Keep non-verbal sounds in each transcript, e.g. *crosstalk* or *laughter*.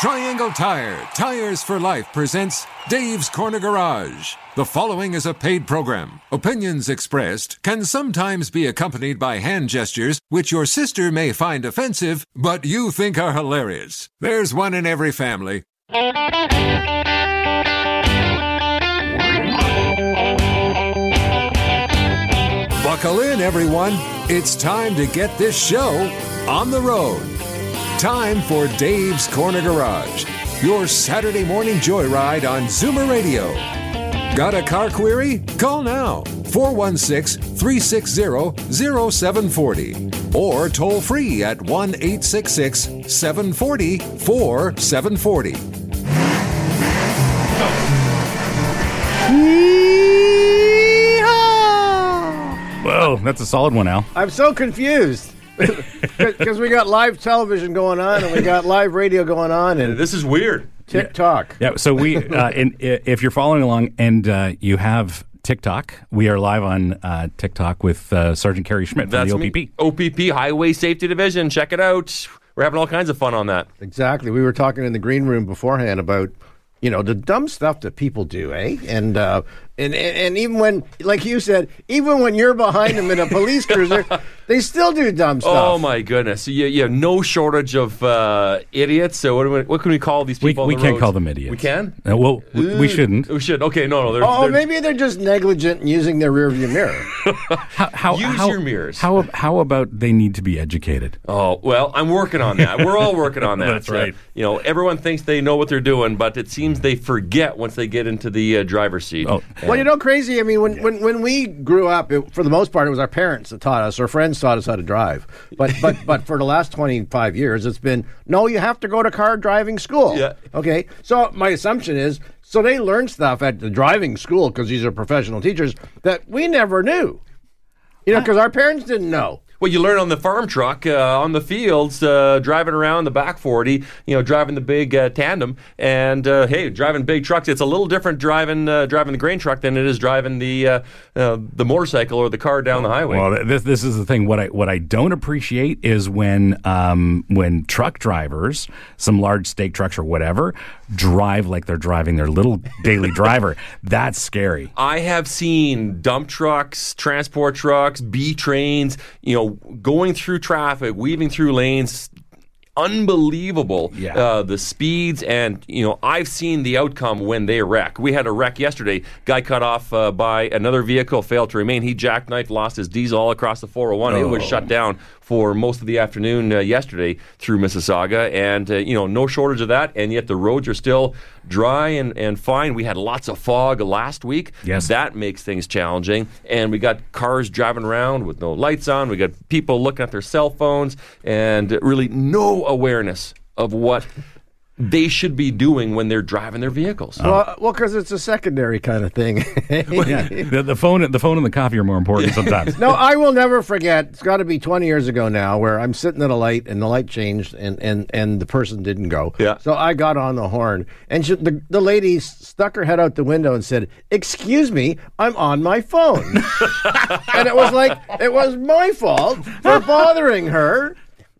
Triangle Tire, Tires for Life presents Dave's Corner Garage. The following is a paid program. Opinions expressed can sometimes be accompanied by hand gestures which your sister may find offensive, but you think are hilarious. There's one in every family. Buckle in, everyone. It's time to get this show on the road. Time for Dave's Corner Garage, your Saturday morning joyride on Zoomer Radio. Got a car query? Call now 416 360 0740 or toll free at 1 866 740 4740. Whoa, that's a solid one, Al. I'm so confused *laughs* because we got live television going on and we got live radio going on and This is weird. TikTok. Yeah, so we, uh, *laughs* in, if you're following along and uh, you have TikTok, we are live on uh, TikTok with uh, Sergeant Kerry Schmidt from That's the me. OPP. OPP Highway Safety Division. Check it out. We're having all kinds of fun on that. Exactly. We were talking in the green room beforehand about you know the dumb stuff that people do, eh? And uh, and, and and even when, like you said, even when you're behind them in a police *laughs* cruiser, they still do dumb stuff. Oh my goodness! So you, you have no shortage of uh, idiots. So what, we, what can we call these We, people? on we the can't roads? call them idiots. We can. Uh, well, we, we shouldn't. We should. Okay, no, no. They're, Oh, they're- maybe they're just negligent in using their rearview mirror. *laughs* How, how, Use how- your mirrors. How, how about they need to be educated? Oh well, I'm working on that. We're all working on *laughs* that. That's right. Uh, you know, everyone thinks they know what they're doing, but it seems they forget once they get into the uh, driver's seat. Oh. Well, you know, crazy. I mean, when, when, when we grew up, it, for the most part, it was our parents that taught us, or friends taught us how to drive. But but *laughs* but for the last twenty five years, it's been no, you have to go to car driving school. Yeah. Okay. So my assumption is, so they learn stuff at the driving school because these are professional teachers that we never knew. You know, because our parents didn't know. Well, you learn on the farm truck, uh, on the fields, uh, driving around the back 40, you know, driving the big uh, tandem. And uh, hey, driving big trucks, it's a little different driving uh, driving the grain truck than it is driving the uh, uh, the motorcycle or the car down the highway. Well, this this is the thing. What I what I don't appreciate is when um, when truck drivers, some large stake trucks or whatever, drive like they're driving their little daily *laughs* driver. That's scary. I have seen dump trucks, transport trucks, B trains, you know, going through traffic, weaving through lanes. Unbelievable, Yeah. uh, the speeds, and you know, I've seen the outcome when they wreck. We had a wreck yesterday. Guy cut off uh, by another vehicle, failed to remain. He jackknifed, lost his diesel all across the 401. It was shut down for most of the afternoon uh, yesterday through Mississauga, and uh, you know, no shortage of that. And yet the roads are still dry and, and fine. We had lots of fog last week. Yes. That makes things challenging. And we got cars driving around with no lights on. We got people looking at their cell phones and really no awareness of what they should be doing when they're driving their vehicles. Well, uh, well, because it's a secondary kind of thing. *laughs* Yeah, the, the phone the phone and the coffee are more important *laughs* sometimes. No, I will never forget. It's got to be 20 years ago now, where I'm sitting at a light and the light changed and, and, and the person didn't go. Yeah. So I got on the horn and she, the, the lady stuck her head out the window and said, Excuse me, I'm on my phone. *laughs* and it was like, it was my fault for bothering her.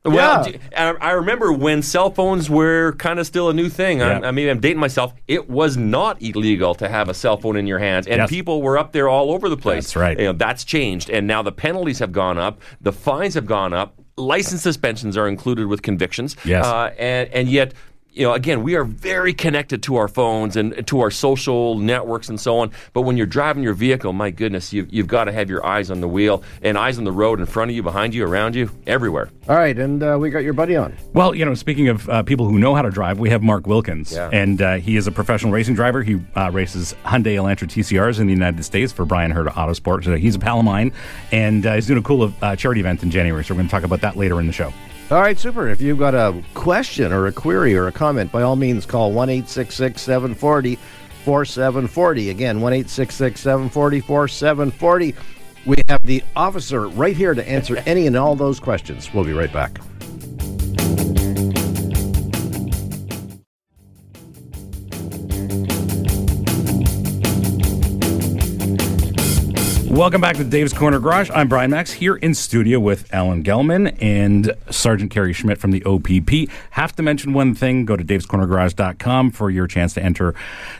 Well, Yeah. and I remember when cell phones were kind of still a new thing. I, I mean, I'm dating myself. It was not illegal to have a cell phone in your hands, and Yes. people were up there all over the place. That's right. You know, that's changed, and now the penalties have gone up, the fines have gone up, license suspensions are included with convictions. Yes. uh, and and yet. You know, again, we are very connected to our phones and to our social networks and so on. But when you're driving your vehicle, my goodness, you've, you've got to have your eyes on the wheel and eyes on the road in front of you, behind you, around you, everywhere. All right. And uh, we got your buddy on. Well, you know, speaking of uh, people who know how to drive, we have Mark Wilkins, Yeah. and uh, he is a professional racing driver. He uh, races Hyundai Elantra TCRs in the United States for Bryan Herta Autosport. So he's a pal of mine, and uh, he's doing a cool uh, charity event in January. So we're going to talk about that later in the show. All right, super. If you've got a question or a query or a comment, by all means call 1 740 4740. Again, 1 740 4740. We have the officer right here to answer any and all those questions. We'll be right back. Welcome back to Dave's Corner Garage. I'm Brian Max here in studio with Alan Gelman and Sergeant Kerry Schmidt from the OPP. Have to mention one thing go to davescornergarage.com for your chance to enter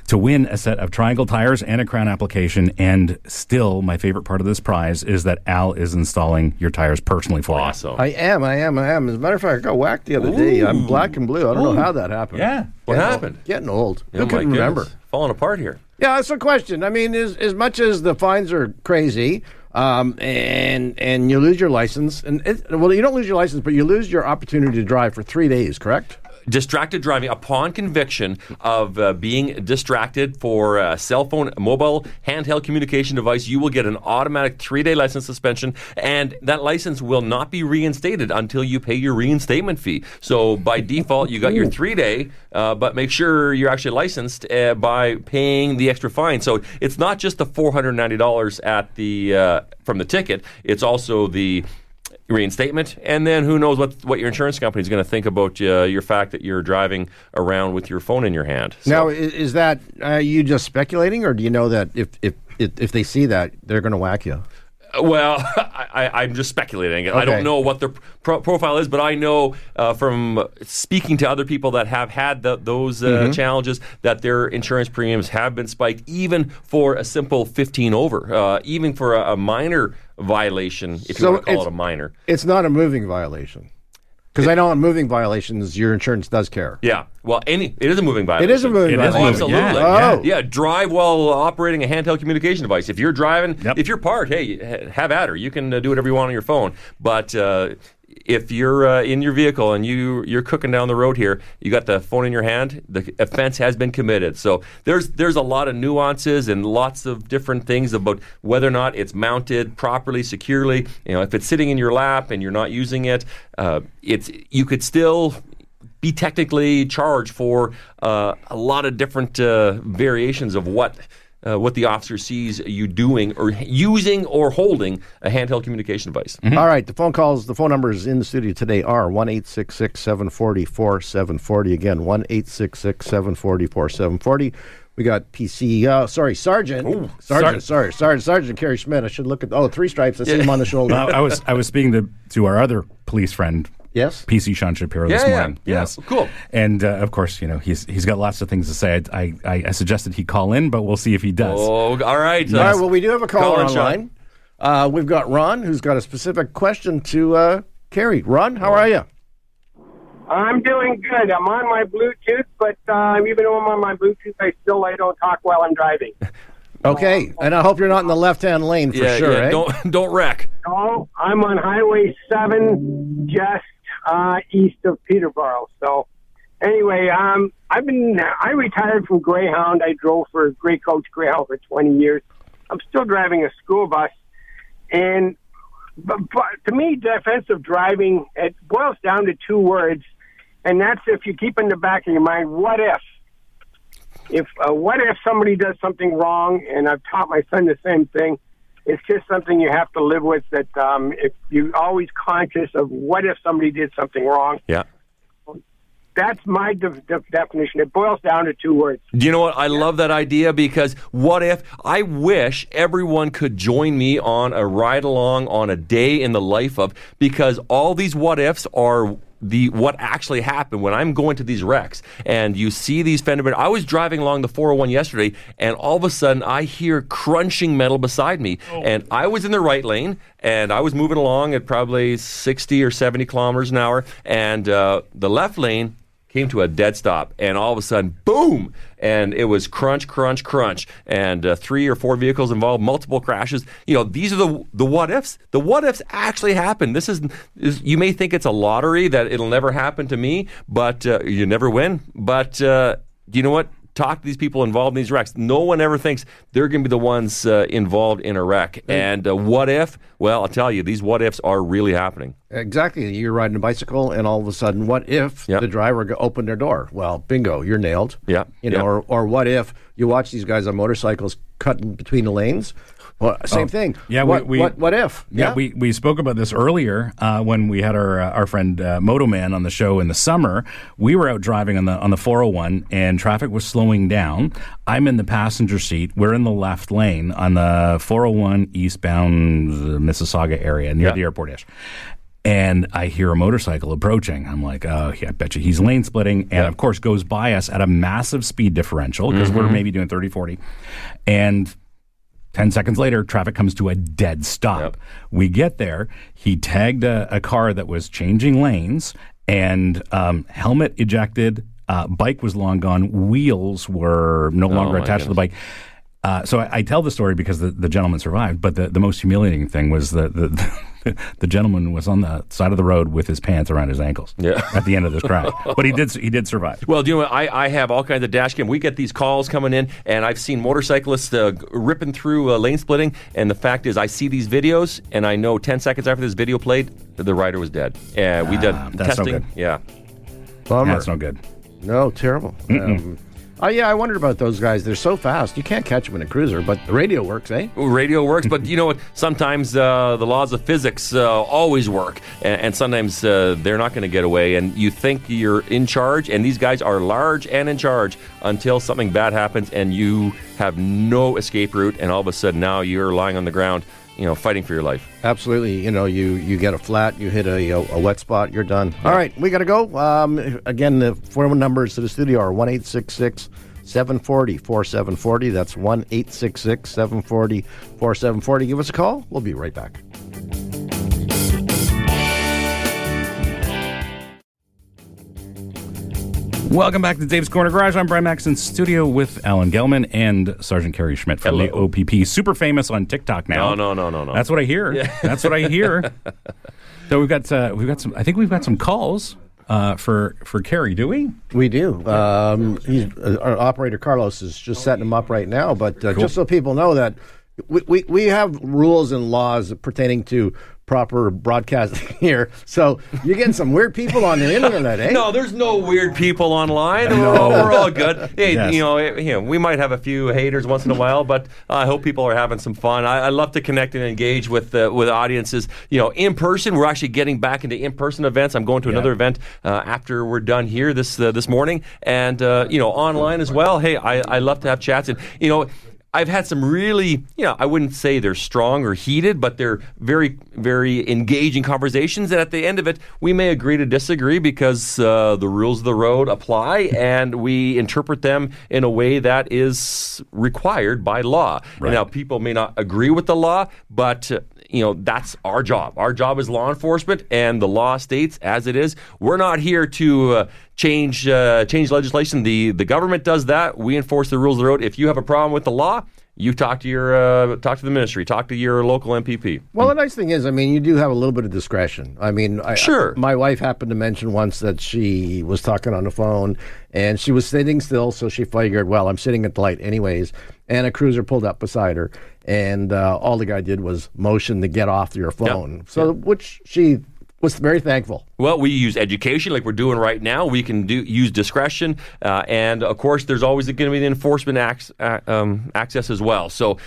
to win a set of triangle tires and a Krown application. And still, my favorite part of this prize is that Al is installing your tires personally for Awesome. I am, I am, I am. As a matter of fact, I got whacked the other day. I'm black and blue. I don't know how that happened. Yeah. What Getting happened? Old. Getting old. Oh, Who can goodness. remember? Falling apart here. Yeah, that's a question. I mean, as, as much as the fines are crazy, um, and and you lose your license, and it, well, you don't lose your license, but you lose your opportunity to drive for three days. Correct? Distracted driving upon conviction of uh, being distracted for a cell phone, mobile, handheld communication device, you will get an automatic three day license suspension, and that license will not be reinstated until you pay your reinstatement fee. So by default, you got your three day, uh, but make sure you're actually licensed uh, by paying the extra fine. So it's not just the four hundred ninety dollars at the uh, from the ticket; it's also the reinstatement, and then who knows what what your insurance company is going to think about uh, your fact that you're driving around with your phone in your hand. So- Now, is that uh, you just speculating, or do you know that if if if, they see that, they're going to whack you? Well, *laughs* I, I'm just speculating. I don't know what their pro- profile is, but I know uh, from speaking to other people that have had the, those uh, Mm-hmm. challenges that their insurance premiums have been spiked, even for a simple 15 over, uh, even for a, a minor violation, if you So want to call it a minor. It's not a moving violation, because I know on moving violations, your insurance does care. Yeah. Well, any it is a moving violation. It is a moving It is violation. moving, absolutely. yeah, Oh. yeah. Drive while operating a handheld communication device. If you're driving, Yep. if you're parked, hey, have at her. You can uh, do whatever you want on your phone. But uh, if you're uh, in your vehicle and you you're cooking down the road here, you got the phone in your hand. The offense has been committed. So there's there's a lot of nuances and lots of different things about whether or not it's mounted properly, securely. You know, if it's sitting in your lap and you're not using it, uh, it's you could still be technically charged for uh, a lot of different uh, variations of what uh, what the officer sees you doing or using or holding a handheld communication device. All right, the phone calls, the phone numbers in the studio today are 1 740 4740. Again, 1 740 4740. We got PC, uh, sorry, Sergeant. Sergeant, sorry, Sergeant, Sergeant Kerry Schmidt. I should look at, oh, three stripes. I see him on the shoulder. I, I was I was speaking to, to our other police friend, yes? PC Sean Shapiro this Yeah, yeah, morning. yeah. Yes, Cool. And uh, of course, you know he's he's got lots of things to say. I I, I suggested he call in, but we'll see if he does. Oh, all right. All right, well, we do have a caller Caller, Sean. online. Uh, we've got Ron, who's got a specific question to uh, Kerry. Ron, how are you? I'm doing good. I'm on my Bluetooth, but uh, even though I'm on my Bluetooth, I still I don't talk while I'm driving. *laughs* Okay, and I hope you're not in the left-hand lane for yeah, sure, yeah. eh? Don't *laughs* don't wreck. No, I'm on Highway 7, just uh, east of Peterborough. So, anyway, um, I've been I retired from Greyhound. I drove for Grey Coach Greyhound for 20 years. I'm still driving a school bus, and but, but to me, defensive driving it boils down to two words, and that's if you keep in the back of your mind, what if? If uh, what if somebody does something wrong, and I've taught my son the same thing. It's just something you have to live with. That um, if you're always conscious of what if somebody did something wrong. Yeah. That's my de- de- definition. It boils down to two words. Do you know what? I love that idea because what if I wish everyone could join me on a ride along on a day in the life of because all these what ifs are the what actually happened when I'm going to these wrecks and you see these fender benders. I was driving along the 401 yesterday and all of a sudden I hear crunching metal beside me and I was in the right lane and I was moving along at probably 60 or 70 kilometers an hour and uh, the left lane came to a dead stop, and all of a sudden, boom! And it was crunch, crunch, crunch, and uh, three or four vehicles involved, multiple crashes. You know, these are the the what ifs. The what ifs actually happen. This is, is you may think it's a lottery that it'll never happen to me, but uh, you never win. But uh, you know what? Talk to these people involved in these wrecks. No one ever thinks they're going to be the ones uh, involved in a wreck. And uh, what if? Well, I'll tell you, these what ifs are really happening. Exactly. You're riding a bicycle, and all of a sudden, what if Yep. the driver opened their door? Well, bingo, you're nailed. Yeah, You know, yeah. or or what if you watch these guys on motorcycles cutting between the lanes. Well, same thing. Oh, yeah, What, we- what, what if? Yeah, we, we spoke about this earlier uh, when we had our uh, our friend uh, Moto Man on the show in the summer. We were out driving on the on the 401 and traffic was slowing down. I'm in the passenger seat. We're in the left lane on the 401 eastbound Mississauga area near Yeah. the airport ish. And I hear a motorcycle approaching. I'm like, oh, yeah, I bet you he's lane splitting. And of course, goes by us at a massive speed differential because we're maybe doing 30, 40. And 10 seconds later, traffic comes to a dead stop. Yep. We get there. He tagged a, a car that was changing lanes and um, helmet ejected. Uh, bike was long gone. Wheels were no longer Oh, attached to the bike. Uh, so I, I tell the story because the, the gentleman survived, but the, the most humiliating thing was that the, the, *laughs* the gentleman was on the side of the road with his pants around his ankles Yeah. at the end of this crash. *laughs* but he did he did survive. Well, do you know what? I, I have all kinds of dash cam. We get these calls coming in, and I've seen motorcyclists uh, ripping through uh, lane splitting. And the fact is, I see these videos, and I know 10 seconds after this video played, the rider was dead. And we did Ah, that's no testing. good. Yeah. Bummer. That's no good. No, terrible. Um, oh yeah, I wondered about those guys. They're so fast. You can't catch them in a cruiser, but the radio works, eh? radio works, but you know what? Sometimes uh, the laws of physics uh, always work, and, and sometimes uh, they're not going to get away. And you think you're in charge, and these guys are large and in charge until something bad happens, and you have no escape route, and all of a sudden now you're lying on the ground, you know, fighting for your life. Absolutely. You know, you you get a flat, you hit a, a, a wet spot, you're done. All right, we got to go. Um, again, the phone numbers to the studio are one eight six six. 740 4740. That's 1 866 740 4740. Give us a call. We'll be right back. Welcome back to Dave's Corner Garage. I'm Brian Max in studio with Alan Gelman and Sergeant Kerry Schmidt from the OPP. Super famous on TikTok now. No, no, no, no, no. That's what I hear. That's what I hear. *laughs* so we've got uh, we've got some. I think we've got some calls uh, for for Kerry. Do we? We do. Um, he's, uh, our operator Carlos is just setting them up right now. But uh, just so people know that we, we, we have rules and laws pertaining to proper broadcasting *laughs* here. So you're getting some weird people on the internet, eh? No, there's no weird people online. We're, all, we're all good. Hey, Yes. you know, eh, you know, we might have a few haters once in a while, but I hope people are having some fun. I, I love to connect and engage with uh, with audiences. You know, in person. We're actually getting back into in person events. I'm going to another event uh, after we're done here this uh, this morning, and uh, you know, online as well. Hey, I, I love to have chats, and you know. I've had some really, you know, I wouldn't say they're strong or heated, but they're very, very engaging conversations. And at the end of it, we may agree to disagree because uh, the rules of the road apply and we interpret them in a way that is required by law. And now, people may not agree with the law, but. You know that's our job. Our job is law enforcement, and the law states as it is. We're not here to uh, change uh, change legislation. the The government does that. We enforce the rules of the road. If you have a problem with the law, you talk to your uh, talk to the ministry, talk to your local MPP. Well, the nice thing is, I mean, you do have a little bit of discretion. I mean, I, Sure. my wife happened to mention once that she was talking on the phone and she was sitting still, so she figured, well, I'm sitting at the light anyways. And a cruiser pulled up beside her, and uh, all the guy did was motion to get off your phone. So, which she was very thankful. Well, we use education like we're doing right now. We can do use discretion, uh, and of course, there's always going to be the enforcement ac- uh, um, access as well. So.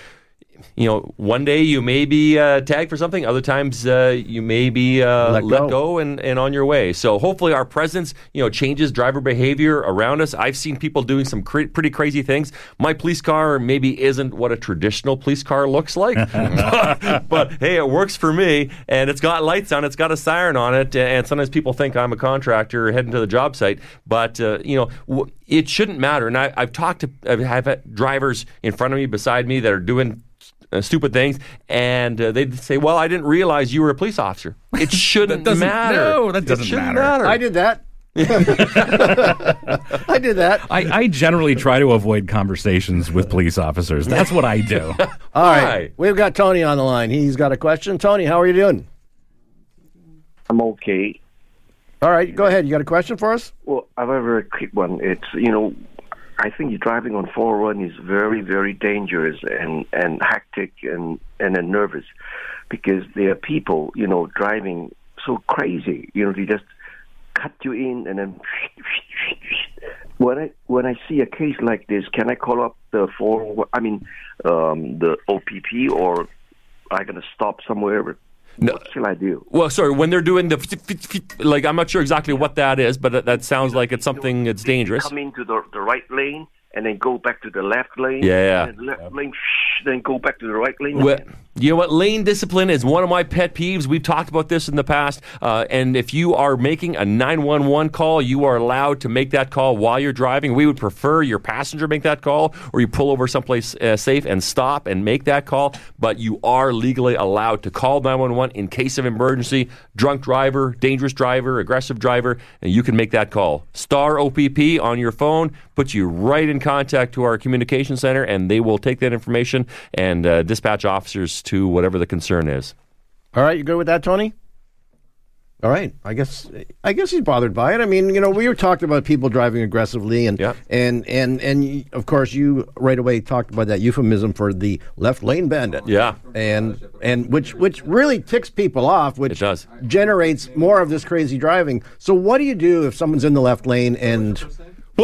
You know, one day you may be uh, tagged for something. Other times uh, you may be uh, Let let, go. go, and, and on your way. So hopefully our presence, you know, changes driver behavior around us. I've seen people doing some cra- pretty crazy things. My police car maybe isn't what a traditional police car looks like, but, *laughs* *laughs* but hey, it works for me, and it's got lights on, it's got a siren on it, and sometimes people think I'm a contractor heading to the job site, but uh, you know. W- it shouldn't matter, and I, I've talked to, I've had drivers in front of me, beside me, that are doing stupid things, and uh, they'd say, "Well, I didn't realize you were a police officer." It *laughs* shouldn't doesn't- matter. no, that doesn't shouldn't matter. I did that. *laughs* I did that. I, I generally try to avoid conversations with police officers. That's what I do. *laughs* All right. Hi. We've got Tony on the line. He's got a question. Tony, how are you doing? I'm okay. All right, go ahead. You got a question for us? Well, I have a very quick one. It's you know, I think driving on four 401 is very, very dangerous and and hectic and and then nervous because there are people you know driving so crazy. You know, they just cut you in and then *laughs* when I when I see a case like this, can I call up the four? I mean, um, the OPP, or I gonna stop somewhere? No. What shall I do? Well, sorry, when they're doing the like, I'm not sure exactly what that is, but that, that sounds like it's something that's dangerous. Come into the the right lane and then go back to the left lane. Yeah. Then left lane, shh, then go back to the right lane. Well. You know what? Lane discipline is one of my pet peeves. We've talked about this in the past. Uh, and if you are making a 911 call, you are allowed to make that call while you're driving. We would prefer your passenger make that call or you pull over someplace uh, safe and stop and make that call. But you are legally allowed to call 911 in case of emergency, drunk driver, dangerous driver, aggressive driver, and you can make that call. Star OPP on your phone puts you right in contact to our communication center, and they will take that information and uh, dispatch officers to whatever the concern is. All right, you good with that, Tony? All right, I guess I guess he's bothered by it. I mean, you know, we were talking about people driving aggressively, and Yeah. and and and of course, you right away talked about that euphemism for the left lane bandit. Yeah. and and which which really ticks people off, which It does. generates more of this crazy driving. So, what do you do if someone's in the left lane and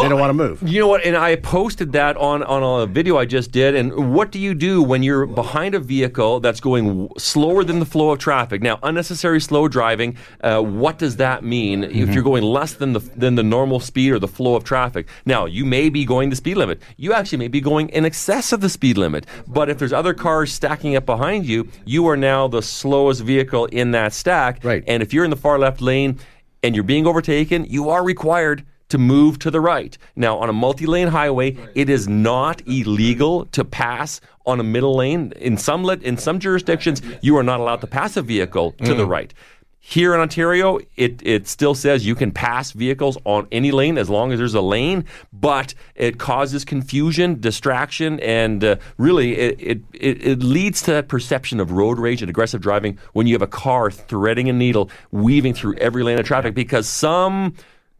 they don't want to move? You know what? And I posted that on, on a video I just did. And what do you do when you're behind a vehicle that's going w- slower than the flow of traffic? Now, unnecessary slow driving. Uh, what does that mean if you're going less than the than the normal speed or the flow of traffic? Now, you may be going the speed limit. You actually may be going in excess of the speed limit. But if there's other cars stacking up behind you, you are now the slowest vehicle in that stack. Right. And if you're in the far left lane and you're being overtaken, you are required to move to the right. Now, on a multi lane highway, it is not illegal to pass on a middle lane. In some, lit- in some jurisdictions, you are not allowed to pass a vehicle to the right. Here in Ontario, it, it still says you can pass vehicles on any lane as long as there's a lane, but it causes confusion, distraction, and uh, really it, it, it, it leads to that perception of road rage and aggressive driving when you have a car threading a needle, weaving through every lane of traffic because some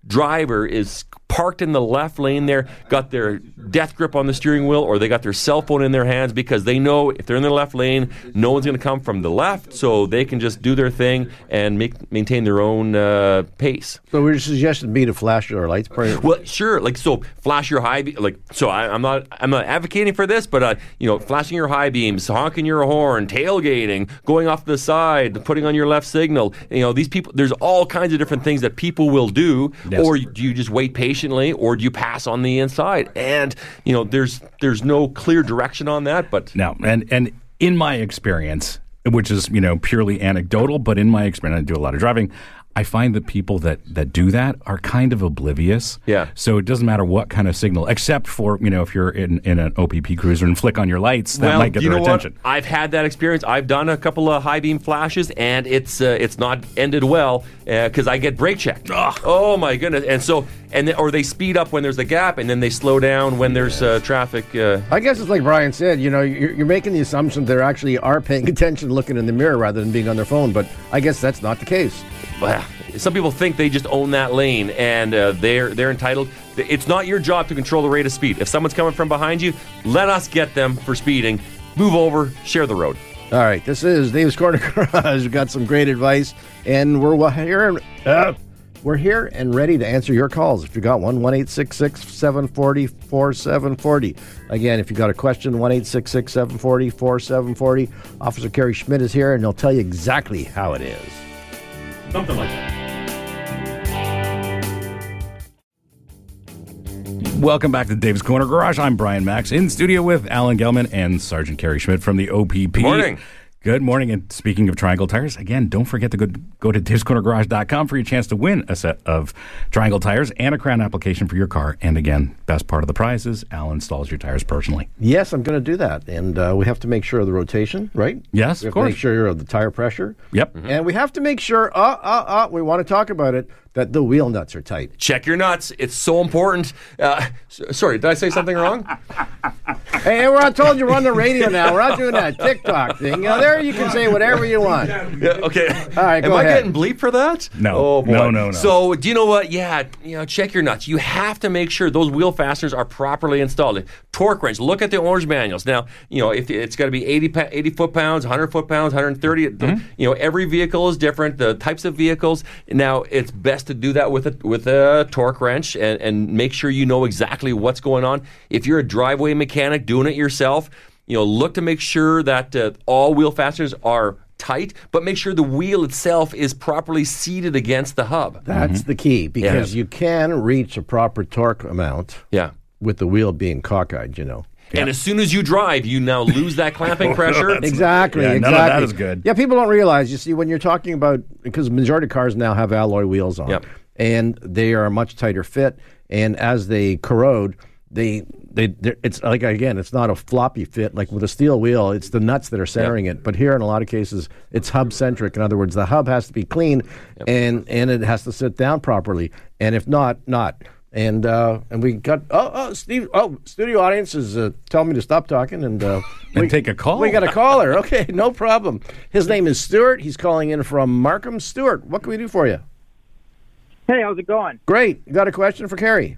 driver is parked in the left lane there, got their death grip on the steering wheel, or they got their cell phone in their hands because they know if they're in the left lane, no one's going to come from the left, so they can just do their thing and make, maintain their own uh, pace. So, we're suggesting me to flash your lights. Pretty- Well, sure. Like so, flash your high. Be- like so, I, I'm not. I'm not advocating for this, but uh, you know, flashing your high beams, honking your horn, tailgating, going off the side, putting on your left signal. You know, these people. There's all kinds of different things that people will do. Yes. Or do you just wait patiently, or do you pass on the inside? And you know, there's there's no clear direction on that. But No, and and in my experience, which is you know purely anecdotal, but in my experience, I do a lot of driving. I find that people that, that do that are kind of oblivious. Yeah. So it doesn't matter what kind of signal, except for you know if you're in, in an OPP cruiser and flick on your lights, that well, might get you their know attention. What? I've had that experience. I've done a couple of high beam flashes, and it's uh, it's not ended well because I get brake checked. Oh my goodness! And so and then, or they speed up when there's a gap, and then they slow down when there's uh, traffic. Uh, I guess it's like Brian said. You know, you're, you're making the assumption they actually are paying *laughs* attention, looking in the mirror rather than being on their phone. But I guess that's not the case. well, some people think they just own that lane, and uh, they're they're entitled. It's not your job to control the rate of speed. If someone's coming from behind you, let us get them for speeding. Move over, share the road. All right, this is Dave's Corner *laughs* Garage. We've got some great advice, and we're here. Uh, we're here and ready to answer your calls. If you got one, one eight six six seven forty four seven forty. Again, if you got a question, one eight six six seven forty four seven forty. Officer Kerry Schmidt is here, and he'll tell you exactly how it is. Something like that. Welcome back to Dave's Corner Garage. I'm Brian Max in studio with Alan Gelman and Sergeant Kerry Schmidt from the OPP. Good morning. Good morning. And speaking of Triangle Tires, again, don't forget to go, go to davescornergarage.com for your chance to win a set of Triangle Tires and a Krown application for your car. And again, best part of the prize is Al installs your tires personally. Yes, I'm going to do that, and uh, we have to make sure of the rotation, right? Yes, we of course. to make course. sure of the tire pressure. Yep. And we have to make sure, uh, uh, uh, we want to talk about it, that the wheel nuts are tight. Check your nuts. It's so important. Uh, sorry, did I say something wrong? Hey, *laughs* hey, we're not told you we're on the radio now. We're not doing that TikTok thing. You know, there you can say whatever you want. Yeah, okay. All right, Am go I ahead. getting bleep for that? No. Oh boy. No, no, no. So do you know what? Yeah, you know, check your nuts. You have to make sure those wheel fasteners are properly installed. Torque wrench. Look at the orange manuals. Now, you know, if it's got to be 80, 80 foot pounds, 100 foot pounds, 130. Mm-hmm. You know, every vehicle is different. The types of vehicles. Now, it's best best to do that with a with a torque wrench and, and make sure you know exactly what's going on. If you're a driveway mechanic doing it yourself, you know, look to make sure that uh, all wheel fasteners are tight, but make sure the wheel itself is properly seated against the hub. That's the key because Yeah. you can reach a proper torque amount Yeah. with the wheel being cockeyed, you know. And as soon as you drive, you now lose that clamping *laughs* pressure. Exactly. Yeah, exactly. none of that is good. Yeah, people don't realize. You see, when you're talking about because the majority of cars now have alloy wheels on, Yep. and they are a much tighter fit, and as they corrode, they they it's like again, it's not a floppy fit like with a steel wheel. It's the nuts that are centering it. But here, in a lot of cases, it's hub centric. In other words, the hub has to be clean, and and it has to sit down properly. And if not, not. And uh, and we got oh oh Steve oh studio audience is uh, telling me to stop talking and uh, *laughs* And we- take a call. We got a caller. Okay, no problem. His name is Stuart. He's calling in from Markham. Stuart, what can we do for you? Hey, how's it going? Great. You got a question for Kerry?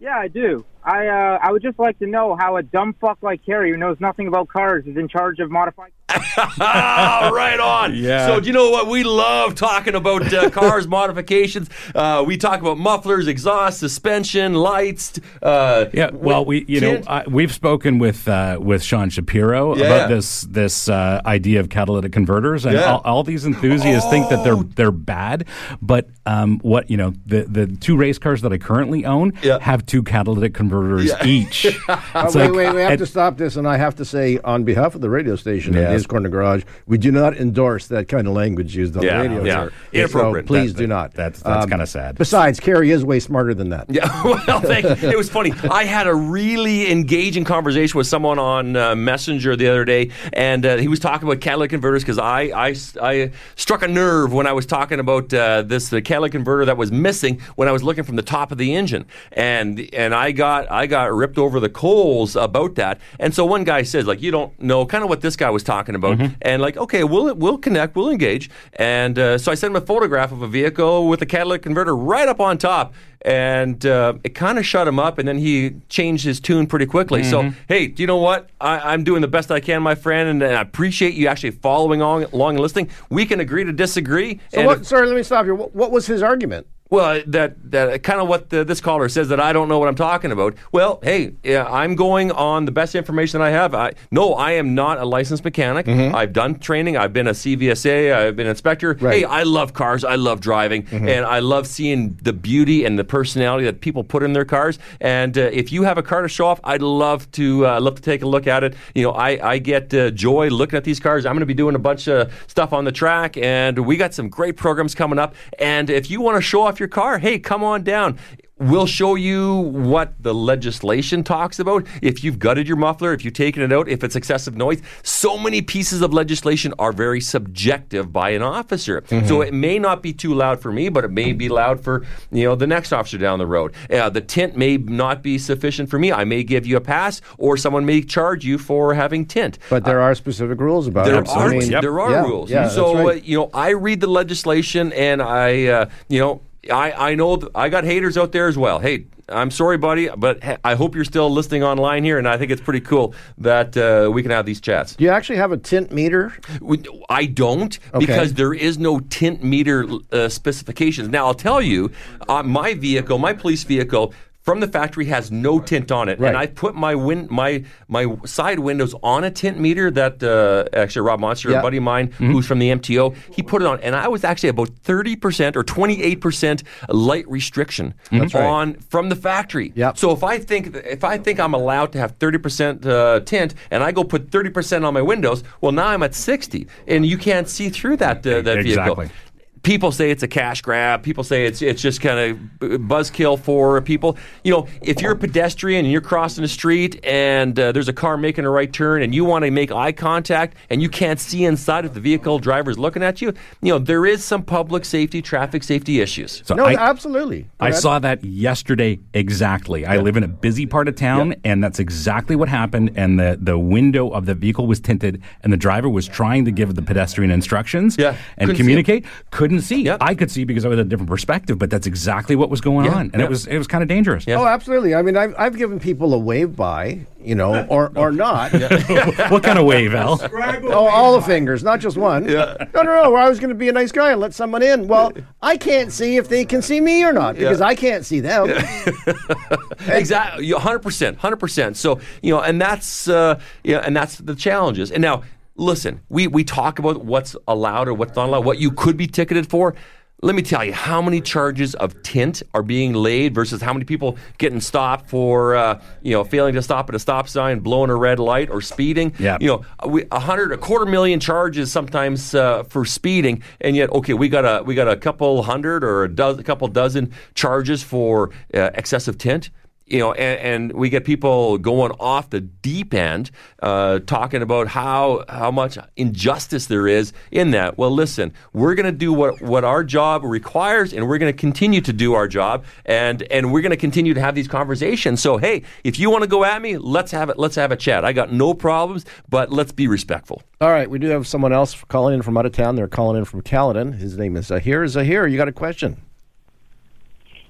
Yeah, I do. I uh, I would just like to know how a dumb fuck like Kerry, who knows nothing about cars, is in charge of modifying. *laughs* Right on. Yeah. So, do you know what? We love talking about uh, *laughs* cars modifications. Uh, we talk about mufflers, exhaust, suspension, lights. Uh, Yeah, well, we you know I, we've spoken with uh, with Sean Shapiro Yeah. about this this uh, idea of catalytic converters, and Yeah. all, all these enthusiasts think that they're Oh. they're bad. But um, what you know, the the two race cars that I currently own Yeah. have two catalytic converters Yeah. each. *laughs* Uh, It's wait, like- wait, we have and- to stop this, and I have to say, on behalf of the radio station and Corner Garage, we do not endorse that kind of language used on Yeah, the radio. yeah. sir. Inappropriate. So please do not. Um, that's- that's kinda sad. Besides, Kerry is way smarter than that. Yeah, *laughs* well, thank you. It was funny. I had a really engaging conversation with someone on uh, Messenger the other day, and uh, he was talking about catalytic converters because I, I, I struck a nerve when I was talking about uh, this the catalytic converter that was missing when I was looking from the top of the engine, and and I got I got ripped over the coals about that. And so one guy says like you don't know kind of what this guy was talking about, and like okay we'll we'll connect we'll engage, and uh, so I sent him a photograph of a vehicle with a catalytic converter right up on top. And uh, it kind of shut him up and then he changed his tune pretty quickly. So hey do you know what? I, i'm doing the best i can my friend and, i appreciate you actually following on, along and listening. We can agree to disagree. So and what, if- sorry, let me stop you. What, what was his argument? Well, that that kind of what the, this caller says that I don't know what I'm talking about. Well, hey, yeah, I'm going on the best information I have. I no, I am not a licensed mechanic. I've done training. I've been a CVSA. I've been an inspector. Right. Hey, I love cars. I love driving, and I love seeing the beauty and the personality that people put in their cars. And uh, if you have a car to show off, I'd love to uh, love to take a look at it. You know, I I get uh, joy looking at these cars. I'm going to be doing a bunch of stuff on the track, and we got some great programs coming up. And if you want to show off your car, hey, come on down. We'll show you what the legislation talks about. If you've gutted your muffler, if you've taken it out, if it's excessive noise. So many pieces of legislation are very subjective by an officer. So it may not be too loud for me, but it may be loud for you know the next officer down the road. Uh, the tint may not be sufficient for me. I may give you a pass, or someone may charge you for having tint. But there are specific rules about There it. are I mean, there are rules. Yeah, so right. uh, you know, I read the legislation, and I uh, you know. I, I know th- I got haters out there as well. Hey, I'm sorry, buddy, but he- I hope you're still listening online here, and I think it's pretty cool that uh, we can have these chats. do you actually have a tint meter? We- I don't Okay. because there is no tint meter uh, specifications. Now I'll tell you, uh, my vehicle, my police vehicle. From the factory has no tint on it, Right. and I put my win- my my side windows on a tint meter that uh, actually Rob Monster, Yeah. a buddy of mine who's from the MTO, he put it on, and I was actually about thirty percent or twenty eight percent light restriction on from the factory. Yep. So if I think if I think I'm allowed to have thirty percent uh, tint, and I go put thirty percent on my windows, well now I'm at sixty, and you can't see through that uh, that Exactly. Vehicle. People say it's a cash grab. People say it's it's just kind of buzzkill for people. You know, if you're a pedestrian and you're crossing the street and uh, there's a car making a right turn and you want to make eye contact and you can't see inside if the vehicle driver is looking at you, you know there is some public safety, traffic safety issues. So No, I, absolutely. Go I ahead. saw that yesterday exactly. I live in a busy part of town, and that's exactly what happened. And the, the window of the vehicle was tinted, and the driver was trying to give the pedestrian instructions Yeah, and couldn't communicate, couldn't couldn't see. Yep. I could see because I was a different perspective, but that's exactly what was going Yeah, on, and yeah. it was it was kind of dangerous. Yeah. Oh, absolutely. I mean, I've, I've given people a wave by, you know, *laughs* or, or not. *laughs* what kind of wave, Al? Oh, all the fingers, not just one. No, no, no. I was going to be a nice guy and let someone in. Well, I can't see if they can see me or not because I can't see them. *laughs* exactly, hundred percent, hundred percent. So you know, and that's uh, yeah, and that's the challenges. And now, listen, we we talk about what's allowed or what's not allowed, what you could be ticketed for. Let me tell you how many charges of tint are being laid versus how many people getting stopped for uh, you know failing to stop at a stop sign, blowing a red light, or speeding. Yeah. you know, we, a hundred, a quarter million charges sometimes uh, for speeding, and yet okay, we got a we got a couple hundred or a, dozen, a couple dozen charges for uh, excessive tint you know, and, and we get people going off the deep end, uh, talking about how how much injustice there is in that. Well, listen, we're going to do what what our job requires, and we're going to continue to do our job, and and we're going to continue to have these conversations. So, hey, if you want to go at me, let's have it. Let's have a chat. I got no problems, but let's be respectful. All right, we do have someone else calling in from out of town. They're calling in from Caledon. His name is Zahir. Zahir, you got a question?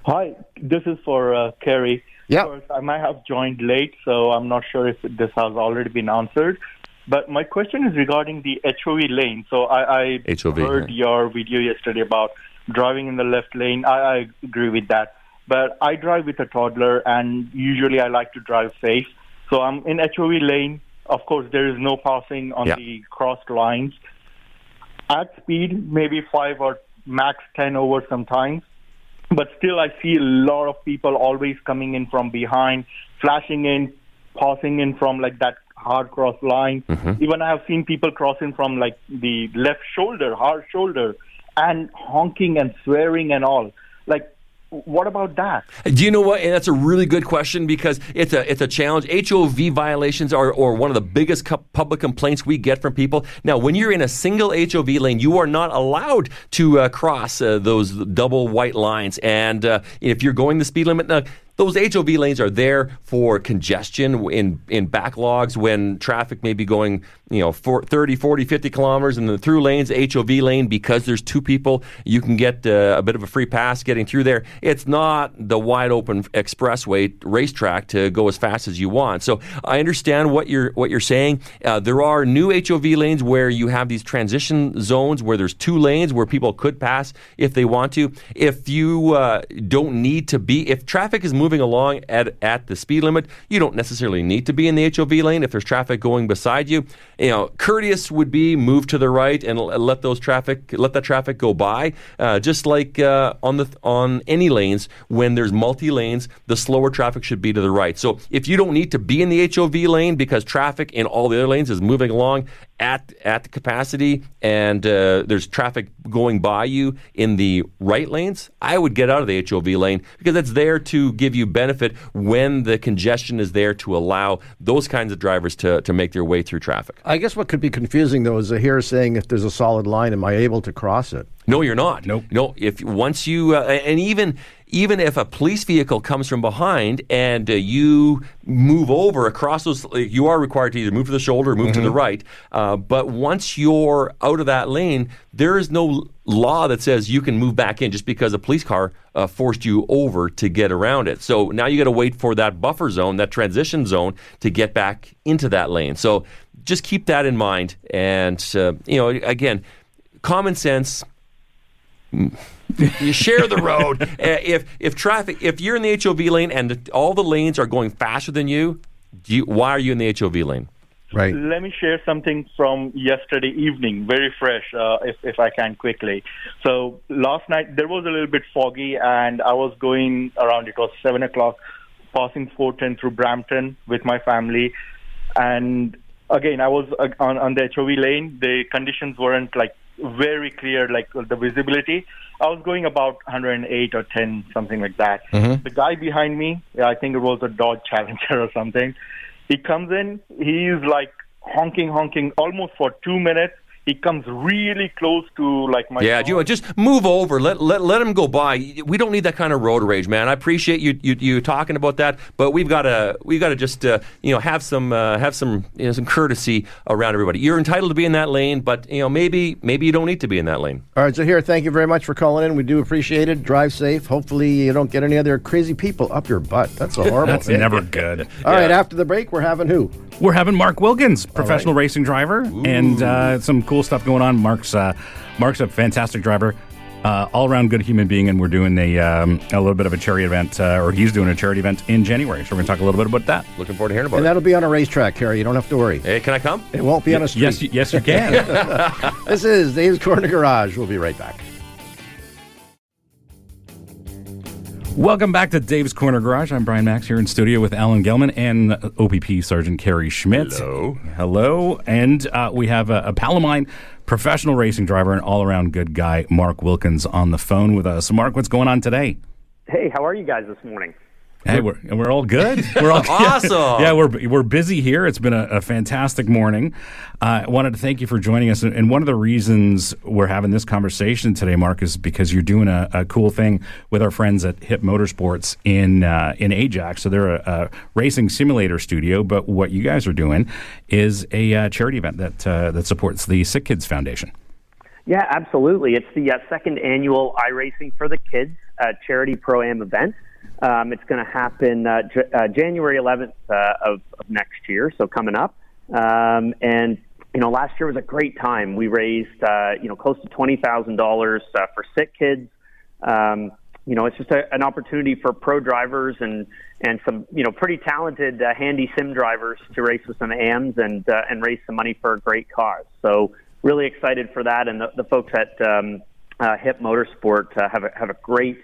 Hi, this is for uh, Kerry. Yeah. Of course, I might have joined late, so I'm not sure if this has already been answered. But my question is regarding the HOV lane. So I, I HOV, heard yeah. your video yesterday about driving in the left lane. I, I agree with that. But I drive with a toddler, and usually I like to drive safe. So I'm in HOV lane. Of course, there is no passing on Yeah. the crossed lines. At speed, maybe five or max 10 over sometimes but still I see a lot of people always coming in from behind, flashing in, passing in from like that hard cross line. Mm-hmm. Even I have seen people crossing from like the left shoulder, hard shoulder, and honking and swearing and all. Like, what about that? Do you know what? And that's a really good question because it's a it's a challenge. HOV violations are or one of the biggest cu- public complaints we get from people. Now, when you're in a single HOV lane, you are not allowed to uh, cross uh, those double white lines. And uh, if you're going the speed limit, those HOV lanes are there for congestion in in backlogs when traffic may be going, you know, for 30, 40, 50 kilometers in the through lanes, HOV lane, because there's two people, you can get uh, a bit of a free pass getting through there. It's not the wide open expressway racetrack to go as fast as you want. So I understand what you're what you're saying. Uh, there are new HOV lanes where you have these transition zones where there's two lanes where people could pass if they want to. If you uh, don't need to be, if traffic is moving along at at the speed limit, you don't necessarily need to be in the HOV lane. If there's traffic going beside you, you know, courteous would be move to the right and let those traffic let that traffic go by. Uh, just like uh, on the on any lanes, when there's multi lanes, the slower traffic should be to the right. So if you don't need to be in the HOV lane because traffic in all the other lanes is moving along at at the capacity and uh, there's traffic going by you in the right lanes, I would get out of the HOV lane because it's there to give you benefit when the congestion is there to allow those kinds of drivers to, to make their way through traffic. I guess what could be confusing though is Zahir saying if there's a solid line, am I able to cross it? No, you're not. Nope. No, if once you uh, and even even if a police vehicle comes from behind and uh, you move over across those, you are required to either move to the shoulder or move to the right. Uh, but once you're out of that lane, there is no law that says you can move back in just because a police car uh, forced you over to get around it. So now you got to wait for that buffer zone, that transition zone, to get back into that lane. So just keep that in mind. And uh, you know, again, common sense you share the road. *laughs* Uh, if if traffic, if you're in the HOV lane and all the lanes are going faster than you, you why are you in the HOV lane? Right. Let me share something from yesterday evening, very fresh, uh, if, if I can quickly. So last night there was a little bit foggy, and I was going around. It was seven o'clock, passing 410 through Brampton with my family, and again I was uh, on on the HOV lane. The conditions weren't like very clear, like the visibility. I was going about 108 or 10, something like that. The guy behind me, I think it was a Dodge Challenger *laughs* or something. He comes in, he is like honking, honking almost for two minutes. He comes really close to like my. Yeah, you just move over? Let let let him go by. We don't need that kind of road rage, man. I appreciate you you, you talking about that, but we've got to we got to just uh, you know have some uh, have some you know, some courtesy around everybody. You're entitled to be in that lane, but you know maybe maybe you don't need to be in that lane. All right, Zahir, thank you very much for calling in. We do appreciate it. Drive safe. Hopefully, you don't get any other crazy people up your butt. That's a horrible. That's thing. never good. *laughs* All right, after the break, we're having who? We're having Mark Wilkins, professional racing driver, and uh, some cool stuff going on. Mark's uh, Mark's a fantastic driver, uh, all around good human being, and we're doing a um, a little bit of a charity event, uh, or he's doing a charity event in January. So we're going to talk a little bit about that. Looking forward to hearing about And it. And that'll be on a racetrack, Kerry. You don't have to worry. Hey, can I come? It won't be on a street. Yes, you- yes, you can. *laughs* this is Dave's Corner Garage. We'll be right back. Welcome back to Dave's Corner Garage. I'm Brian Max here in studio with Alan Gelman and OPP Sergeant Kerry Schmidt. Hello. Hello. And uh, we have a, a pal of mine, professional racing driver and all around good guy, Mark Wilkins, on the phone with us. Mark, what's going on today? Hey, how are you guys this morning? Hey, we're, we're all good. We're all *laughs* *laughs* Awesome. Yeah, we're we're busy here. It's been a, a fantastic morning. Uh, I wanted to thank you for joining us. And one of the reasons we're having this conversation today, Mark, is because you're doing a, a cool thing with our friends at Hip Motorsports in uh, in Ajax. So they're a, a racing simulator studio, but what you guys are doing is a uh, charity event that uh, that supports the Sick Kids Foundation. Yeah, absolutely. It's the uh, second annual iRacing for the Kids uh, charity pro am event. Um, it's going to happen uh, J- uh, January 11th uh, of, of next year, so coming up. Um, and you know, last year was a great time. We raised uh, you know close to twenty thousand dollars uh, for sick kids. Um, you know, it's just a, an opportunity for pro drivers and and some you know pretty talented uh, handy sim drivers to race with some AMs and and raise some money for a great cause. So really excited for that, and the, the folks at um, uh, Hip Motorsport have a, have a great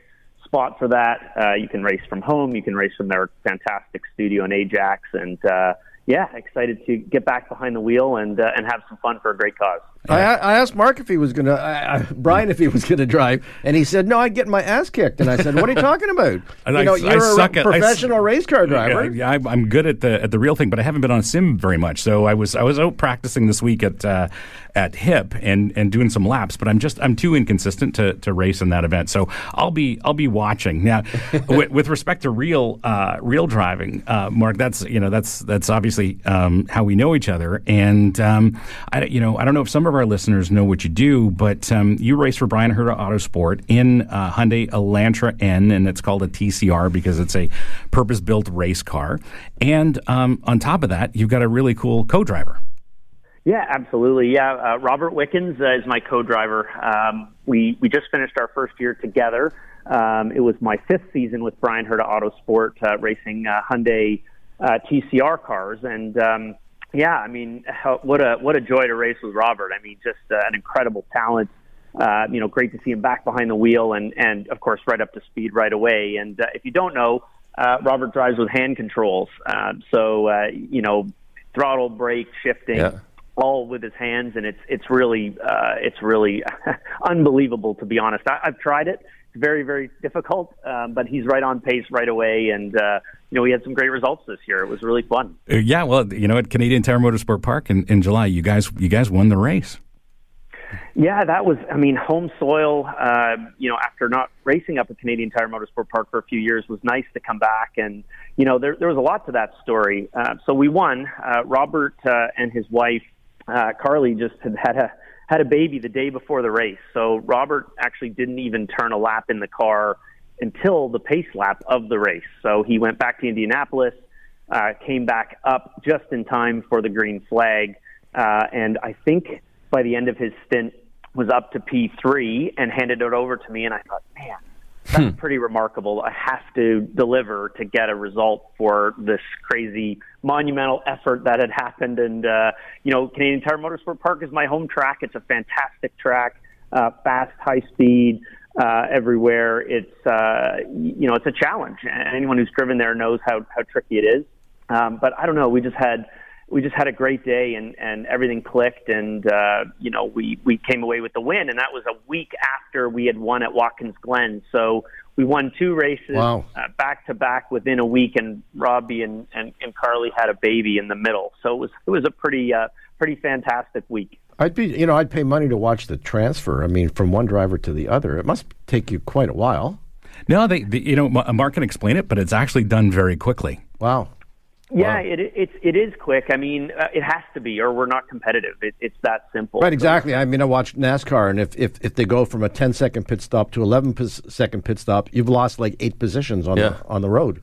spot for that. Uh, you can race from home. You can race from their fantastic studio in Ajax, and uh, yeah, excited to get back behind the wheel and uh, and have some fun for a great cause. I, I asked Mark if he was going to, Brian if he was going to drive, and he said, no, I'd get my ass kicked. And I said, what are you talking about? *laughs* And you I- know, I you're a suck at- I professional race car driver. Yeah, I, I'm good at the at the real thing, but I haven't been on sim very much. So I was I was out practicing this week at uh, at Hip and and doing some laps, but I'm just I'm too inconsistent to, to race in that event. So I'll be I'll be watching now. *laughs* with, with respect to real uh, real driving, uh, Mark, that's you know that's that's obviously um, how we know each other. And um, I you know I don't know if some of our listeners know what you do, but um, you race for Bryan Herta Autosport in uh, Hyundai Elantra N, and it's called a TCR because it's a purpose-built race car. And um, on top of that, you've got a really cool co-driver. Yeah, absolutely. Yeah, uh, Robert Wickens uh, is my co-driver. Um, we we just finished our first year together. Um, it was my fifth season with Bryan Herta Autosport, uh, racing uh, Hyundai uh, TCR cars, and um, yeah, I mean, what a what a joy to race with Robert. I mean, just uh, an incredible talent. Uh, you know, great to see him back behind the wheel, and and of course, right up to speed right away. And uh, if you don't know, uh, Robert drives with hand controls, uh, so uh, you know, throttle, brake, shifting. Yeah. All with his hands, and it's it's really uh, it's really *laughs* unbelievable to be honest. I, I've tried it; very very difficult, um, but he's right on pace right away, and uh, you know we had some great results this year. It was really fun. Uh, yeah, well, you know, at Canadian Tire Motorsport Park in, in July, you guys you guys won the race. Yeah, that was, I mean, home soil, uh, you know, after not racing up at Canadian Tire Motorsport Park for a few years was nice to come back. And, you know, there, there was a lot to that story. Uh, so we won. Uh, Robert uh, and his wife, uh, Carly, just had had a, had a baby the day before the race. So Robert actually didn't even turn a lap in the car until the pace lap of the race. So he went back to Indianapolis, uh, came back up just in time for the green flag. Uh, and I think by the end of his stint was up to P3 and handed it over to me. And I thought, man, that's pretty remarkable. I have to deliver to get a result for this crazy monumental effort that had happened. And, uh, you know, Canadian Tire Motorsport Park is my home track. It's a fantastic track, uh, fast, high speed. Uh, everywhere, it's uh, you know it's a challenge. Anyone who's driven there knows how how tricky it is. Um, but I don't know. We just had we just had a great day and and everything clicked and uh, you know we we came away with the win and that was a week after we had won at Watkins Glen. So we won two races Wow. uh, back to back within a week, and Robbie and, and and Carly had a baby in the middle. So it was it was a pretty uh, pretty fantastic week. I'd be, you know, I'd pay money to watch the transfer. I mean, from one driver to the other. It must take you quite a while. No, they, they you know Mark can explain it, but it's actually done very quickly. Wow. Yeah, it it it is quick. I mean, uh, it has to be, or we're not competitive. It, it's that simple. Right, exactly. I mean, I watch NASCAR, and if, if, if they go from a 10 second pit stop to 11 pos- second pit stop, you've lost like eight positions on Yeah. the on the road.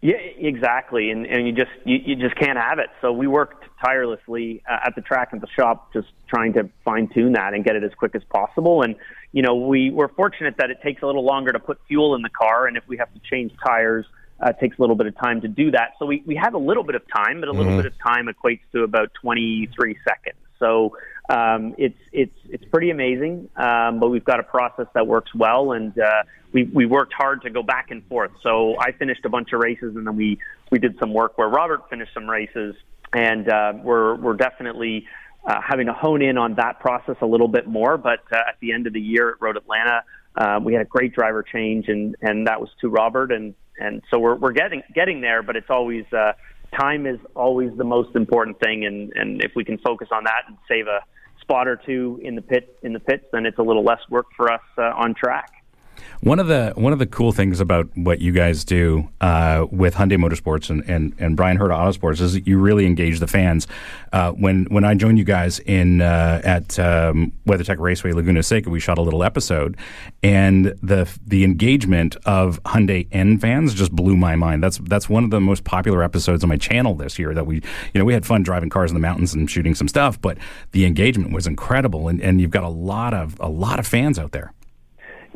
Yeah, exactly, and and you just you, you just can't have it. So we worked tirelessly uh, at the track and the shop, just trying to fine tune that and get it as quick as possible. And you know, we we're fortunate that it takes a little longer to put fuel in the car, and if we have to change tires, uh, it takes a little bit of time to do that. So we we have a little bit of time, but a little bit of time equates to about 23 seconds. So um, it's it's it's pretty amazing, um, but we've got a process that works well, and uh, we we worked hard to go back and forth. So I finished a bunch of races, and then we we did some work where Robert finished some races, and uh, we're we're definitely uh, having to hone in on that process a little bit more. But uh, at the end of the year at Road Atlanta, uh, we had a great driver change, and and that was to Robert, and and so we're we're getting getting there, but it's always. Uh, Time is always the most important thing, and, and if we can focus on that and save a spot or two in the pit in the pits, then it's a little less work for us uh, on track. One of the one of the cool things about what you guys do uh, with Hyundai Motorsports and, and, and Bryan Herta Autosports is that you really engage the fans. Uh, when when I joined you guys in uh, at um, WeatherTech Raceway Laguna Seca, we shot a little episode, and the the engagement of Hyundai N fans just blew my mind. That's that's one of the most popular episodes on my channel this year. That we you know we had fun driving cars in the mountains and shooting some stuff, but the engagement was incredible, and, and you've got a lot of a lot of fans out there.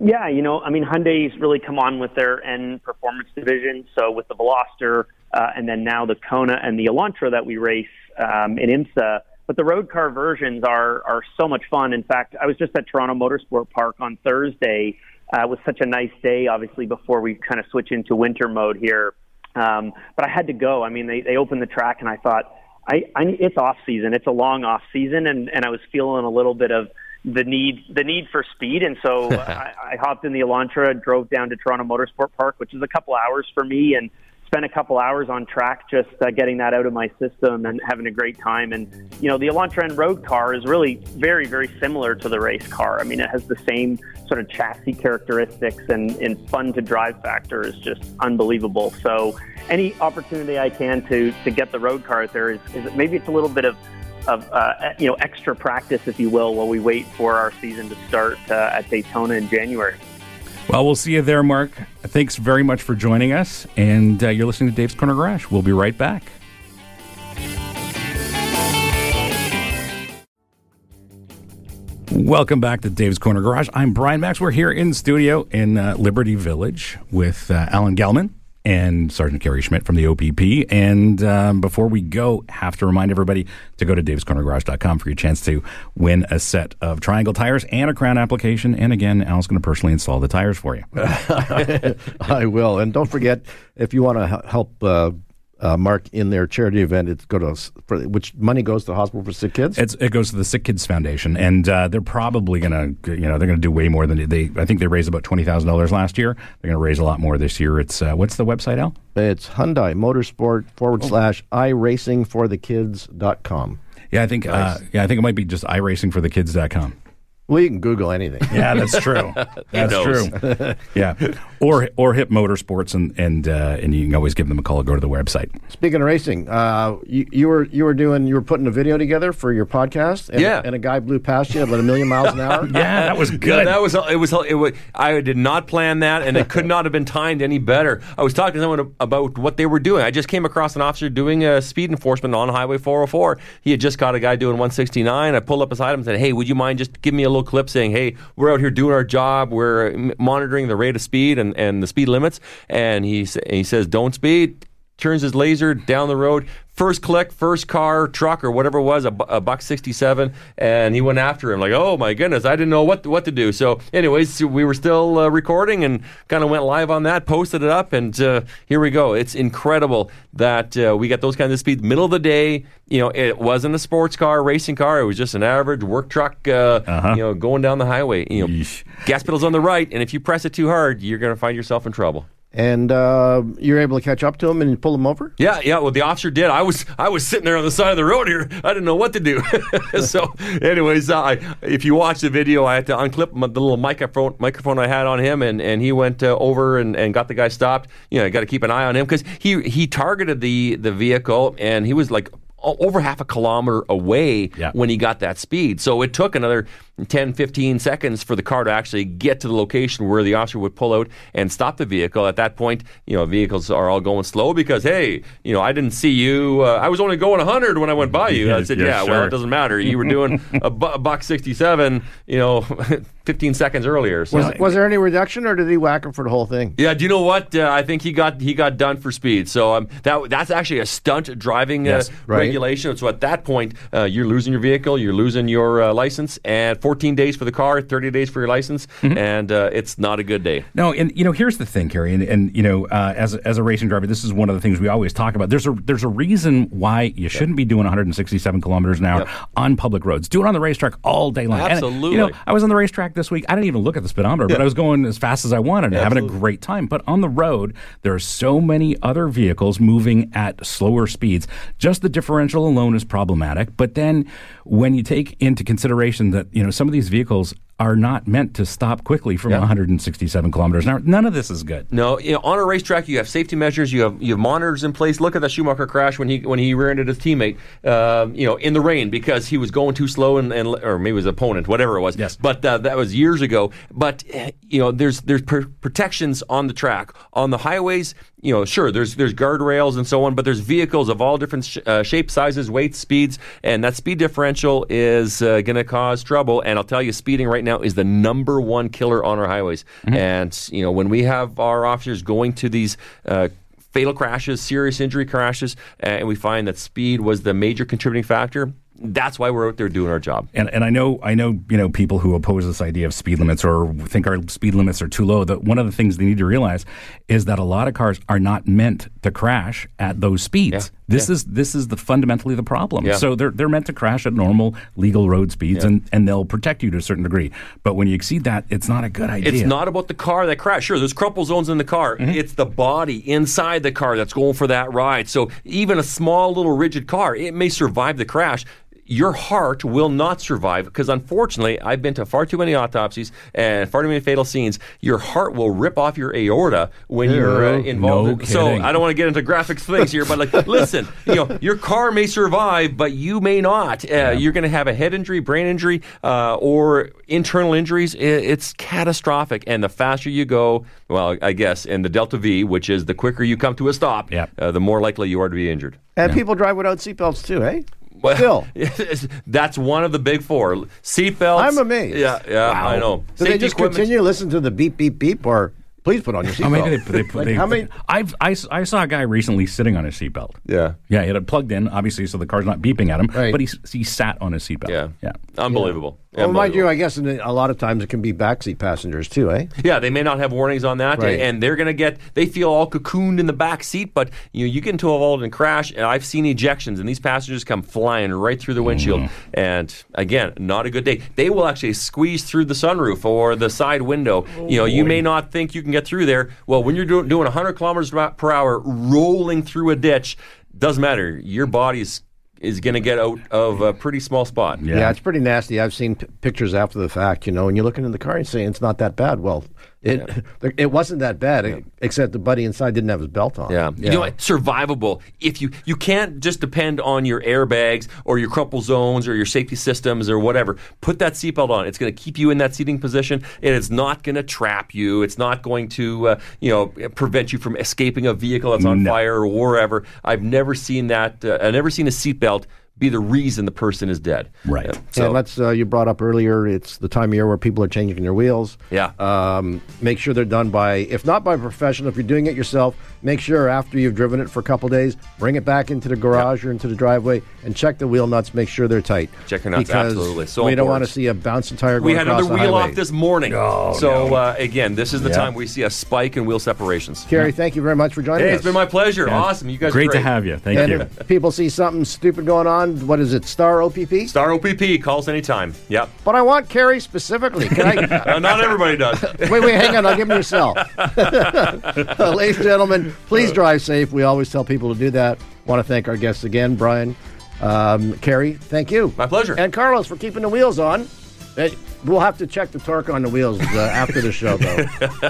Yeah, you know, I mean, Hyundai's really come on with their N performance division. So with the Veloster, uh, and then now the Kona and the Elantra that we race um, in IMSA. But the road car versions are are so much fun. In fact, I was just at Toronto Motorsport Park on Thursday. Uh, it was such a nice day, obviously, before we kind of switch into winter mode here. Um, but I had to go. I mean, they they opened the track, and I thought, I, I it's off season. It's a long off season, and and I was feeling a little bit of the need the need for speed, and so *laughs* I, I hopped in the Elantra, and drove down to Toronto Motorsport Park, which is a couple hours for me, and spent a couple hours on track just uh, getting that out of my system and having a great time. And you know, the Elantra and road car is really very very similar to the race car. I mean, it has the same sort of chassis characteristics and, and fun to drive factor is just unbelievable. So any opportunity I can to to get the road car out there is, is maybe it's a little bit of of uh, you know extra practice, if you will, while we wait for our season to start uh, at Daytona in January. Well, we'll see you there, Mark. Thanks very much for joining us, and uh, you're listening to Dave's Corner Garage. We'll be right back. Welcome back to Dave's Corner Garage. I'm Brian Max. We're here in studio in uh, Liberty Village with uh, Alan Gelman and Sergeant Kerry Schmidt from the OPP. And um, before we go, have to remind everybody to go to davescornergarage.com for your chance to win a set of Triangle tires and a Krown application. And again, Alan's going to personally install the tires for you. *laughs* I will. And don't forget, if you want to help uh, uh, Mark in their charity event, it's go to for, which money goes to the Hospital for Sick Kids. It's, it goes to the Sick Kids Foundation, and uh, they're probably going to, you know, they're to do way more than they. I think they raised about twenty thousand dollars last year. They're going to raise a lot more this year. It's uh, what's the website, Al? It's Hyundai Motorsport forward slash iRacingForTheKids.com. Yeah, I think. Uh, yeah, I think it might be just iRacingForTheKids.com. Well, you can Google anything. Yeah, that's true. *laughs* that's true. yeah, or or Hip Motorsports, and and uh, and you can always give them a call or go to the website. Speaking of racing, uh, you, you were you were doing you were putting a video together for your podcast, and, Yeah. and a guy blew past you at about a million miles an hour. *laughs* Yeah, that was Yeah, good. that was it. Was it was I did not plan that, and it could not have been timed any better. I was talking to someone about what they were doing. I just came across an officer doing a speed enforcement on Highway 404. He had just got a guy doing 169. I pulled up beside him and said, "Hey, would you mind just give me a little clip saying, hey, we're out here doing our job. We're monitoring the rate of speed and, and the speed limits." And he he says, "Don't speed." Turns his laser down the road. First click, first car, truck, or whatever it was, a, a buck sixty-seven, and he went after him like, "Oh my goodness, I didn't know what what to do." So, anyways, we were still uh, recording and kind of went live on that, posted it up, and uh, here we go. It's incredible that uh, we got those kinds of speeds. Middle of the day, you know, it wasn't a sports car, racing car. It was just an average work truck, uh, you know, going down the highway. You know, gas pedal's on the right, and if you press it too hard, you're going to find yourself in trouble. And uh, you're able to catch up to him and pull him over? Yeah, yeah. Well, the officer did. I was I was sitting there on the side of the road here. I didn't know what to do. *laughs* so, anyways, uh, I, if you watch the video, I had to unclip my, the little microphone microphone I had on him, and, and he went uh, over and, and got the guy stopped. You know, you got to keep an eye on him because he he targeted the the vehicle, and he was like over half a kilometer away when he got that speed. So it took another 10, 15 seconds for the car to actually get to the location where the officer would pull out and stop the vehicle. At that point, you know, vehicles are all going slow because, hey, you know, I didn't see you. Uh, I was only going 100 when I went by you. *laughs* I said, Yeah, yeah, well, it doesn't matter. You were doing a, bu- a buck 67, you know, *laughs* 15 seconds earlier. So. Was, was there any reduction, or did he whack him for the whole thing? Yeah, do you know what? Uh, I think he got he got done for speed. So um, that that's actually a stunt driving Yes, uh, right. regulation. So at that point, uh, you're losing your vehicle, you're losing your uh, license, and 14 days for the car, 30 days for your license, Mm-hmm. and uh, it's not a good day. No, and you know, here's the thing, Kerry, and, and you know, uh, as a, as a racing driver, this is one of the things we always talk about. There's a there's a reason why you shouldn't be doing 167 kilometers an hour Yep. on public roads. Do it on the racetrack all day long. And, Absolutely. you know, I was on the racetrack this week. I didn't even look at the speedometer, but I was going as fast as I wanted, and having a great time. But on the road, there are so many other vehicles moving at slower speeds. Just the differential alone is problematic. But then, when you take into consideration that you know some of these vehicles are not meant to stop quickly from 167 kilometers an hour, none of this is good. No, you know, on a racetrack, you have safety measures, you have you have monitors in place. Look at the Schumacher crash when he when he rear-ended his teammate, um, you know, in the rain because he was going too slow and, and or maybe his opponent, whatever it was. Yes. But uh, that was years ago. But you know, there's there's pr- protections on the track on the highways. You know, sure, there's there's guardrails and so on, but there's vehicles of all different sh- uh, shapes, sizes, weights, speeds, and that speed differential is uh, going to cause trouble. And I'll tell you, speeding right now is the number one killer on our highways. And you know, when we have our officers going to these. Uh, Fatal crashes, serious injury crashes, uh, and we find that speed was the major contributing factor. That's why we're out there doing our job. And and I know I know you know people who oppose this idea of speed limits or think our speed limits are too low. That one of the things they need to realize is that a lot of cars are not meant to crash at those speeds. Yeah. This is this is the fundamentally the problem. Yeah. So they're they're meant to crash at normal legal road speeds Yeah. and, and they'll protect you to a certain degree. But when you exceed that, it's not a good idea. It's not about the car that crashed. Sure, there's crumple zones in the car. Mm-hmm. It's the body inside the car that's going for that ride. So even a small little rigid car, it may survive the crash. Your heart will not survive because, unfortunately, I've been to far too many autopsies and far too many fatal scenes. Your heart will rip off your aorta when you're uh, Yeah. involved. No so. I don't want to get into graphic things here, but like, *laughs* listen, you know, your car may survive, but you may not. Uh, You're going to have a head injury, brain injury, uh, or internal injuries. I- It's catastrophic. And the faster you go, well, I guess, in the delta V, which is the quicker you come to a stop, uh, the more likely you are to be injured. And people drive without seatbelts too, eh? Well, Still. *laughs* that's one of the big four. Seatbelts. I'm amazed. Yeah, yeah, I know. Do they just equipment. continue to listen to the beep, beep, beep, or please put on your oh, seatbelt? I mean, they, they, Like, they, how many? I've, I, s- I saw a guy recently sitting on his seatbelt. Yeah. Yeah, he had it plugged in, obviously, so the car's not beeping at him, Right. but he, he sat on his seatbelt. Yeah. Yeah. Unbelievable. Well, mind you, I guess a lot of times it can be backseat passengers too, eh? Yeah, they may not have warnings on that, Right. and they're going to get. They feel all cocooned in the back seat, but you know you get into a vault and crash. And I've seen ejections, and these passengers come flying right through the windshield. Mm-hmm. And again, not a good day. They will actually squeeze through the sunroof or the side window. you know, you boy. may not think you can get through there. Well, when you're doing doing 100 kilometers per hour, rolling through a ditch, doesn't matter. Your body's is going to get out of a pretty small spot. Yeah. it's pretty nasty. I've seen p- pictures after the fact, you know, and you're looking in the car and saying it's not that bad. Well, it *laughs* it wasn't that bad, except the buddy inside didn't have his belt on. Yeah. You know what? Survivable. If you you can't just depend on your airbags or your crumple zones or your safety systems or whatever. Put that seatbelt on. It's going to keep you in that seating position, and it's not going to trap you. It's not going to uh, you know prevent you from escaping a vehicle that's on No. fire or wherever. I've never seen that. Uh, I've never seen a seatbelt be the reason the person is dead. Right. Uh, So So let's. Uh, you brought up earlier. It's the time of year where people are changing their wheels. Yeah. Um, make sure they're done by, if not by a professional, if you're doing it yourself, make sure after you've driven it for a couple days, bring it back into the garage or into the driveway and check the wheel nuts. Make sure they're tight. Check your nuts, Because absolutely. So we don't want to see a bouncing tire. we had across another the wheel highway. off this morning. Oh, so no. uh, again, this is the Yeah. time we see a spike in wheel separations. Kerry, thank you very much for joining Hey, us. it's been my pleasure. Yeah. Awesome. You guys are Great to have you. Thank and you. if people see something stupid going on, what is it? Star OPP. Star OPP calls anytime. Yep. But I want Kerry specifically. Can I? *laughs* Uh, not everybody does. *laughs* wait, wait, hang on. I'll give him yourself. *laughs* Uh, ladies and gentlemen, please drive safe. We always tell people to do that. Want to thank our guests again, Brian, um, Kerry. Thank you. My pleasure. And Carlos for keeping the wheels on. We'll have to check the torque on the wheels uh, after the show, though.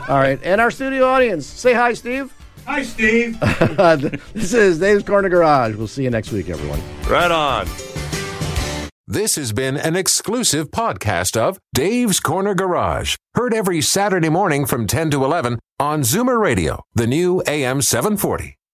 All right. And our studio audience, say hi, Steve. Hi, Steve. *laughs* this is Dave's Corner Garage. We'll see you next week, everyone. right on. This has been an exclusive podcast of Dave's Corner Garage. Heard every Saturday morning from 10 to 11 on Zoomer Radio, the new AM 740.